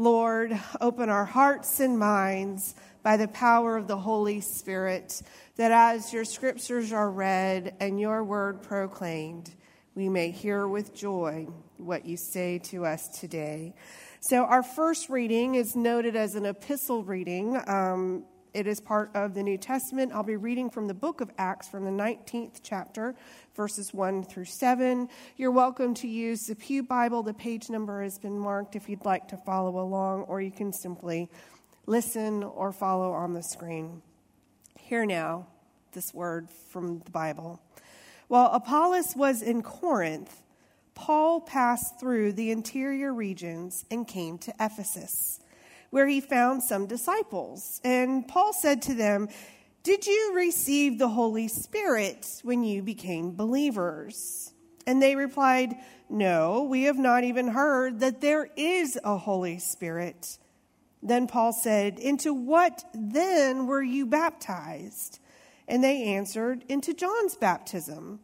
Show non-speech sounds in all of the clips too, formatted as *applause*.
Lord, open our hearts and minds by the power of the Holy Spirit, that as your scriptures are read and your word proclaimed, we may hear with joy what you say to us today. So, our first reading is noted as an epistle reading. Um, it is part of the New Testament. I'll be reading from the book of Acts from the 19th chapter, verses 1 through 7. You're welcome to use the Pew Bible. The page number has been marked if you'd like to follow along, or you can simply listen or follow on the screen. Hear now this word from the Bible. While Apollos was in Corinth, Paul passed through the interior regions and came to Ephesus, where he found some disciples. And Paul said to them, Did you receive the Holy Spirit when you became believers? And they replied, No, we have not even heard that there is a Holy Spirit. Then Paul said, Into what then were you baptized? And they answered, Into John's baptism.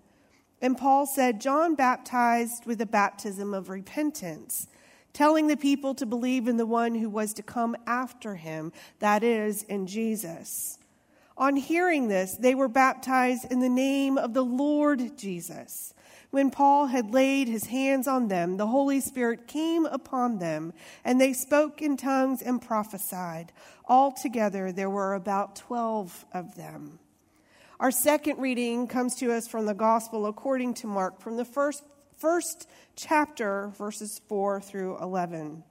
And Paul said, John baptized with a baptism of repentance, telling the people to believe in the one who was to come after him, that is, in Jesus. On hearing this, they were baptized in the name of the Lord Jesus. When Paul had laid his hands on them, the Holy Spirit came upon them, and they spoke in tongues and prophesied. Altogether, there were about 12 of them. Our second reading comes to us from the Gospel according to Mark, from the first, first chapter, verses 4 through 11.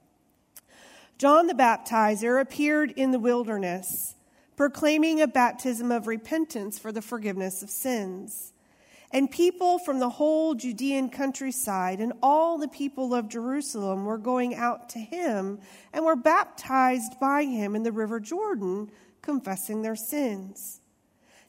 John the Baptizer appeared in the wilderness, proclaiming a baptism of repentance for the forgiveness of sins. And people from the whole Judean countryside and all the people of Jerusalem were going out to him and were baptized by him in the river Jordan, confessing their sins.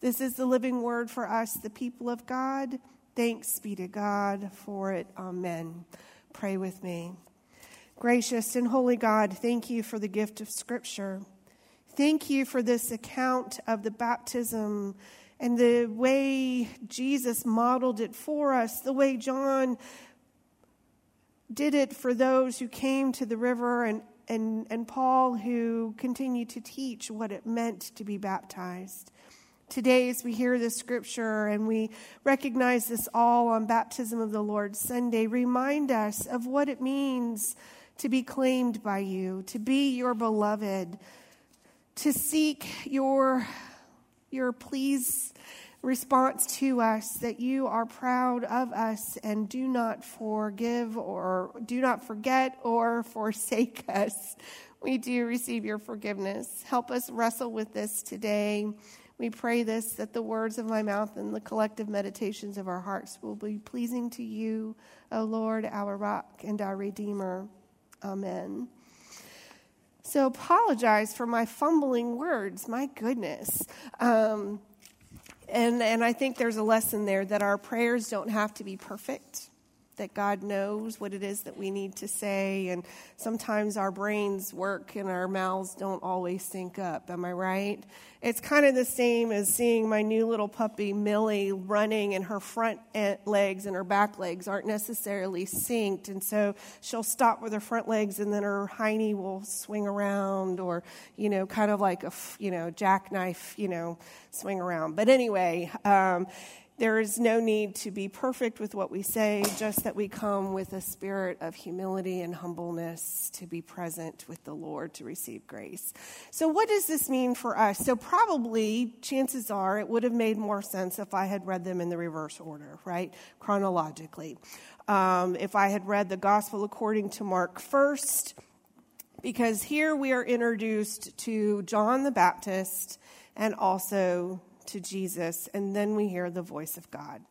This is the living word for us, the people of God. Thanks be to God for it. Amen. Pray with me. Gracious and holy God, thank you for the gift of Scripture. Thank you for this account of the baptism and the way Jesus modeled it for us, the way John did it for those who came to the river, and, and, and Paul who continued to teach what it meant to be baptized. Today, as we hear this scripture and we recognize this all on Baptism of the Lord Sunday, remind us of what it means to be claimed by you, to be your beloved, to seek your, your please response to us that you are proud of us and do not forgive or do not forget or *laughs* forsake us. We do receive your forgiveness. Help us wrestle with this today. We pray this that the words of my mouth and the collective meditations of our hearts will be pleasing to you, O Lord, our rock and our redeemer. Amen. So apologize for my fumbling words. My goodness. Um, and, and I think there's a lesson there that our prayers don't have to be perfect that God knows what it is that we need to say. And sometimes our brains work and our mouths don't always sync up. Am I right? It's kind of the same as seeing my new little puppy, Millie, running, and her front legs and her back legs aren't necessarily synced. And so she'll stop with her front legs and then her hiney will swing around or, you know, kind of like a, you know, jackknife, you know, swing around. But anyway, um, There is no need to be perfect with what we say, just that we come with a spirit of humility and humbleness to be present with the Lord to receive grace. So, what does this mean for us? So, probably, chances are, it would have made more sense if I had read them in the reverse order, right? Chronologically. Um, if I had read the gospel according to Mark first, because here we are introduced to John the Baptist and also to Jesus, and then we hear the voice of God.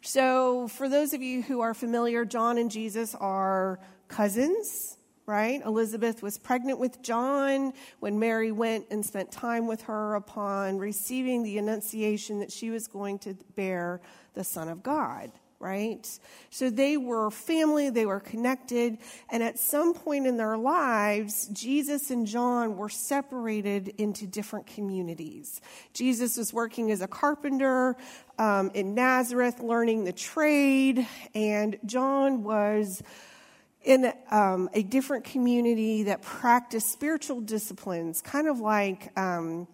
So, for those of you who are familiar, John and Jesus are cousins, right? Elizabeth was pregnant with John when Mary went and spent time with her upon receiving the annunciation that she was going to bear the Son of God right? So they were family, they were connected, and at some point in their lives, Jesus and John were separated into different communities. Jesus was working as a carpenter um, in Nazareth, learning the trade, and John was in um, a different community that practiced spiritual disciplines, kind of like. Um,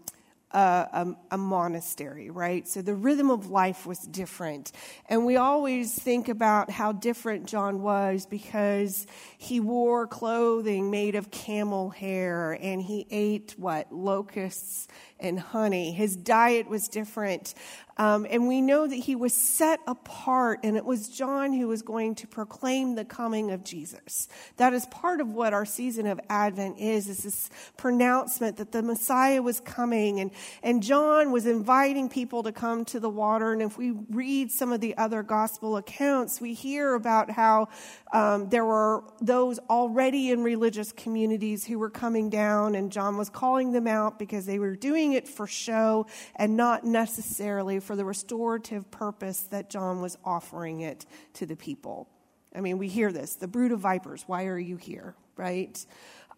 a, a, a, monastery, right? So the rhythm of life was different. And we always think about how different John was because he wore clothing made of camel hair and he ate what? Locusts and honey. His diet was different. Um, and we know that he was set apart, and it was John who was going to proclaim the coming of Jesus. That is part of what our season of Advent is, is this pronouncement that the Messiah was coming, and, and John was inviting people to come to the water. And if we read some of the other gospel accounts, we hear about how um, there were those already in religious communities who were coming down, and John was calling them out because they were doing it for show and not necessarily for the restorative purpose that John was offering it to the people. I mean, we hear this the brood of vipers, why are you here, right?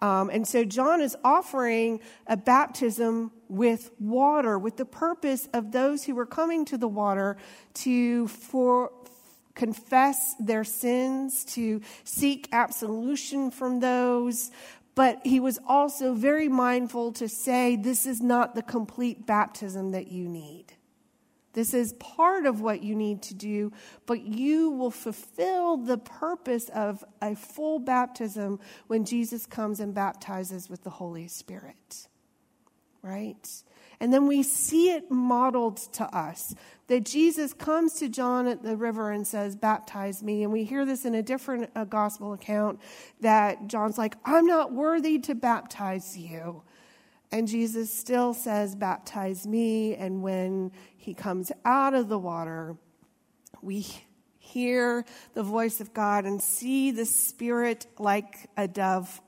Um, and so John is offering a baptism with water with the purpose of those who were coming to the water to for, confess their sins, to seek absolution from those, but he was also very mindful to say, This is not the complete baptism that you need. This is part of what you need to do, but you will fulfill the purpose of a full baptism when Jesus comes and baptizes with the Holy Spirit. Right? And then we see it modeled to us that Jesus comes to John at the river and says, Baptize me. And we hear this in a different uh, gospel account that John's like, I'm not worthy to baptize you. And Jesus still says, Baptize me. And when he comes out of the water, we hear the voice of God and see the Spirit like a dove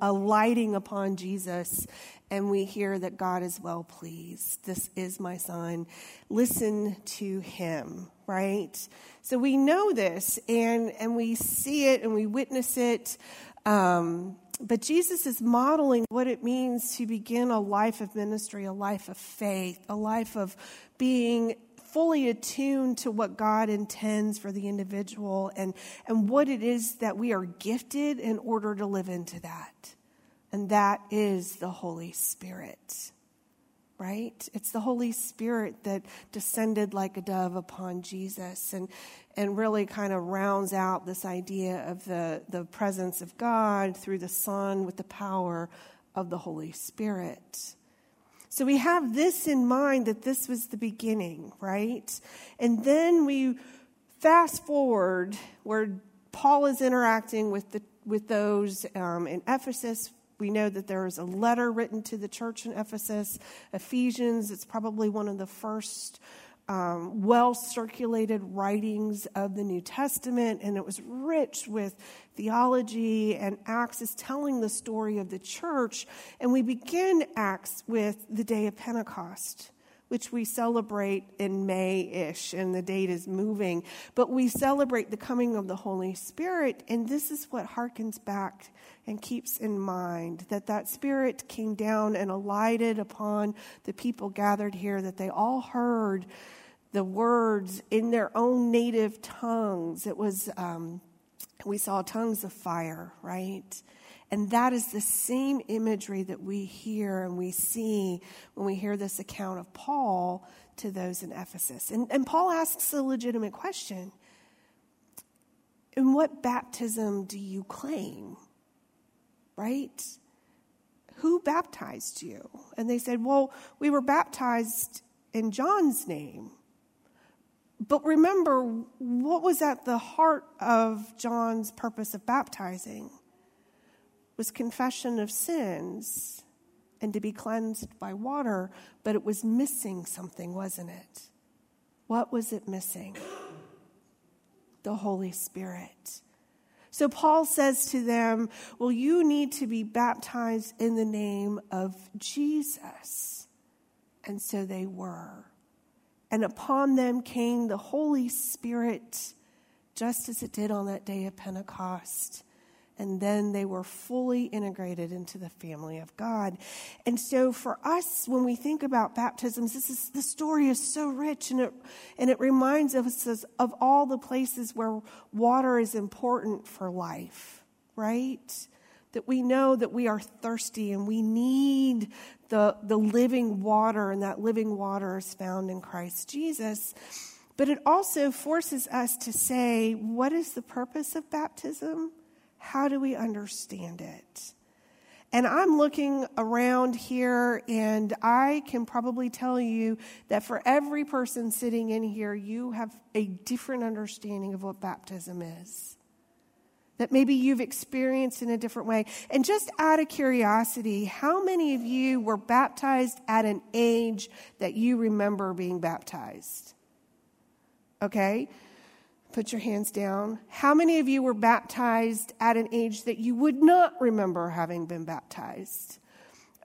alighting upon Jesus and we hear that God is well pleased. This is my son. Listen to him, right? So we know this and, and we see it and we witness it. Um, but Jesus is modeling what it means to begin a life of ministry, a life of faith, a life of being fully attuned to what God intends for the individual and, and what it is that we are gifted in order to live into that and that is the Holy Spirit. Right? It's the Holy Spirit that descended like a dove upon Jesus and, and really kind of rounds out this idea of the, the presence of God through the Son with the power of the Holy Spirit. So we have this in mind that this was the beginning, right? And then we fast forward where Paul is interacting with the with those um, in Ephesus we know that there is a letter written to the church in Ephesus, Ephesians. It's probably one of the first um, well circulated writings of the New Testament, and it was rich with theology. And Acts is telling the story of the church. And we begin Acts with the day of Pentecost which we celebrate in May ish, and the date is moving. But we celebrate the coming of the Holy Spirit, and this is what harkens back and keeps in mind that that Spirit came down and alighted upon the people gathered here, that they all heard the words in their own native tongues. It was, um, we saw tongues of fire, right? And that is the same imagery that we hear and we see when we hear this account of Paul to those in Ephesus. And, and Paul asks a legitimate question In what baptism do you claim? Right? Who baptized you? And they said, Well, we were baptized in John's name. But remember, what was at the heart of John's purpose of baptizing? Was confession of sins and to be cleansed by water, but it was missing something, wasn't it? What was it missing? The Holy Spirit. So Paul says to them, Well, you need to be baptized in the name of Jesus. And so they were. And upon them came the Holy Spirit, just as it did on that day of Pentecost and then they were fully integrated into the family of God. And so for us, when we think about baptisms, this is the story is so rich and it and it reminds us of all the places where water is important for life, right? That we know that we are thirsty and we need the, the living water, and that living water is found in Christ Jesus. But it also forces us to say, what is the purpose of baptism? How do we understand it? And I'm looking around here, and I can probably tell you that for every person sitting in here, you have a different understanding of what baptism is. That maybe you've experienced in a different way. And just out of curiosity, how many of you were baptized at an age that you remember being baptized? Okay? Put your hands down. How many of you were baptized at an age that you would not remember having been baptized?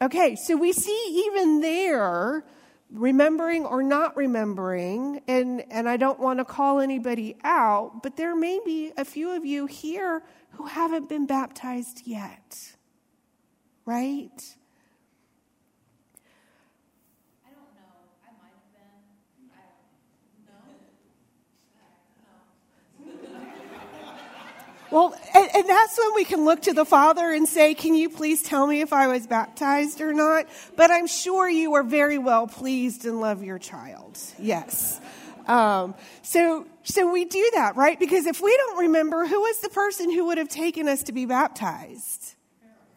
Okay, so we see even there, remembering or not remembering, and, and I don't want to call anybody out, but there may be a few of you here who haven't been baptized yet, right? Well, and, and, that's when we can look to the Father and say, Can you please tell me if I was baptized or not? But I'm sure you are very well pleased and love your child. Yes. Um, so, so we do that, right? Because if we don't remember, who was the person who would have taken us to be baptized?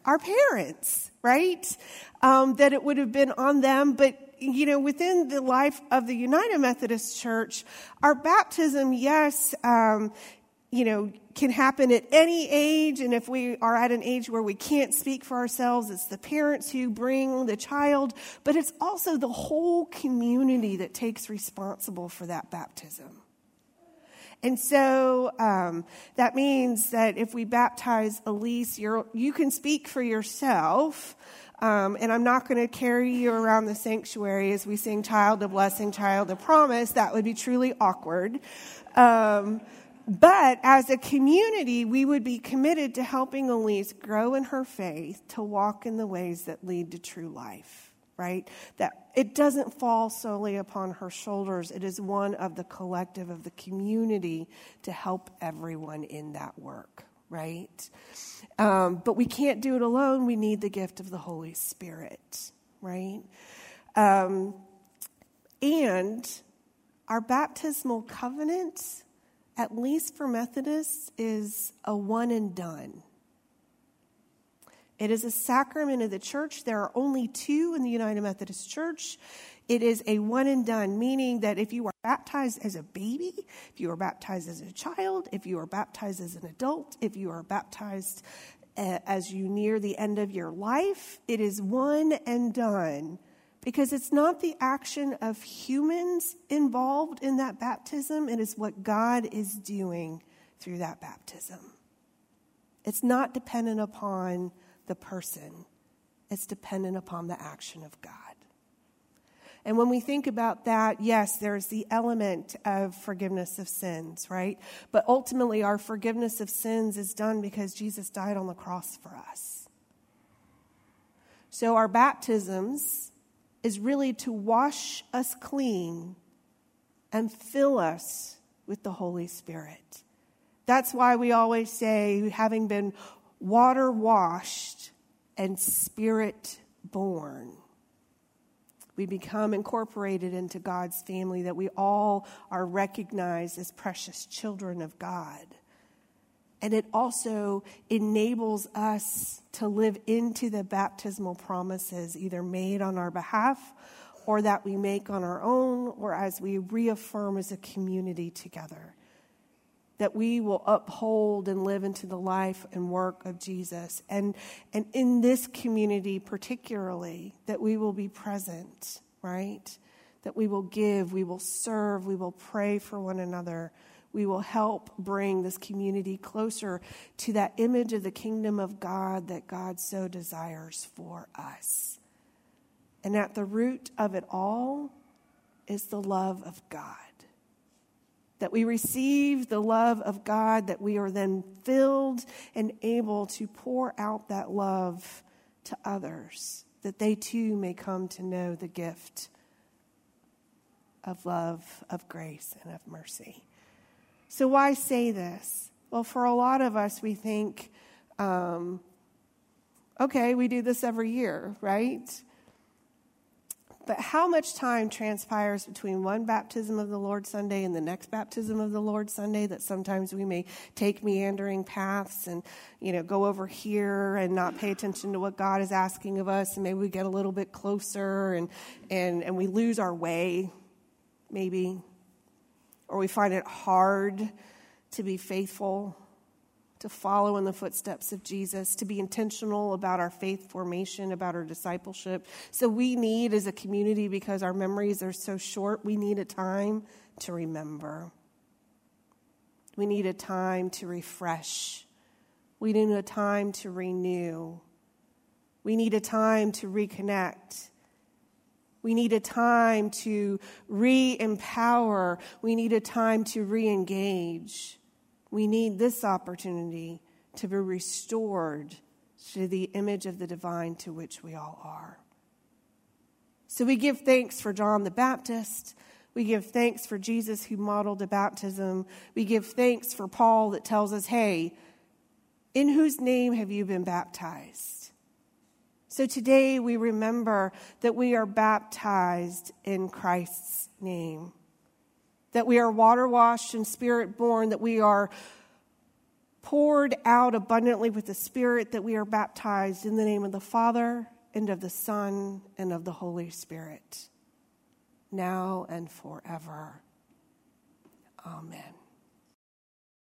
Our parents, right? Um, that it would have been on them, but you know, within the life of the United Methodist Church, our baptism, yes, um, you know, can happen at any age. And if we are at an age where we can't speak for ourselves, it's the parents who bring the child, but it's also the whole community that takes responsible for that baptism. And so um, that means that if we baptize Elise, you can speak for yourself. Um, and I'm not going to carry you around the sanctuary as we sing Child of Blessing, Child of Promise. That would be truly awkward. Um, but as a community, we would be committed to helping Elise grow in her faith to walk in the ways that lead to true life, right? That it doesn't fall solely upon her shoulders. It is one of the collective of the community to help everyone in that work, right? Um, but we can't do it alone. We need the gift of the Holy Spirit, right? Um, and our baptismal covenant at least for Methodists, is a one and done. It is a sacrament of the church. There are only two in the United Methodist Church. It is a one and done, meaning that if you are baptized as a baby, if you are baptized as a child, if you are baptized as an adult, if you are baptized uh, as you near the end of your life, it is one and done because it's not the action of humans involved in that baptism, it is what God is doing through that baptism. It's not dependent upon the person, it's dependent upon the action of God. And when we think about that, yes, there's the element of forgiveness of sins, right? But ultimately, our forgiveness of sins is done because Jesus died on the cross for us. So our baptisms is really to wash us clean and fill us with the Holy Spirit. That's why we always say, having been water washed and spirit born. we become incorporated into God's family, that we all are recognized as precious children of God. And it also enables us to live into the baptismal promises, either made on our behalf or that we make on our own, or as we reaffirm as a community together that we will uphold and live into the life and work of Jesus. And, and in this community, particularly, that we will be present, right? That we will give, we will serve, we will pray for one another. We will help bring this community closer to that image of the kingdom of God that God so desires for us. And at the root of it all is the love of God that we receive the love of God, that we are then filled and able to pour out that love to others, that they too may come to know the gift of love, of grace, and of mercy. So, why say this? Well, for a lot of us, we think, um, okay, we do this every year, right? But how much time transpires between one baptism of the Lord Sunday and the next baptism of the Lord Sunday that sometimes we may take meandering paths and, you know, go over here and not pay attention to what God is asking of us and maybe we get a little bit closer and and, and we lose our way, maybe. Or we find it hard to be faithful to follow in the footsteps of Jesus, to be intentional about our faith formation, about our discipleship. So we need, as a community, because our memories are so short, we need a time to remember. We need a time to refresh. We need a time to renew. We need a time to reconnect. We need a time to re empower. We need a time to re engage. We need this opportunity to be restored to the image of the divine to which we all are. So we give thanks for John the Baptist. We give thanks for Jesus who modeled a baptism. We give thanks for Paul that tells us, hey, in whose name have you been baptized? So today we remember that we are baptized in Christ's name that we are water washed and spirit born, that we are poured out abundantly with the Spirit, that we are baptized in the name of the Father and of the Son and of the Holy Spirit, now and forever. Amen.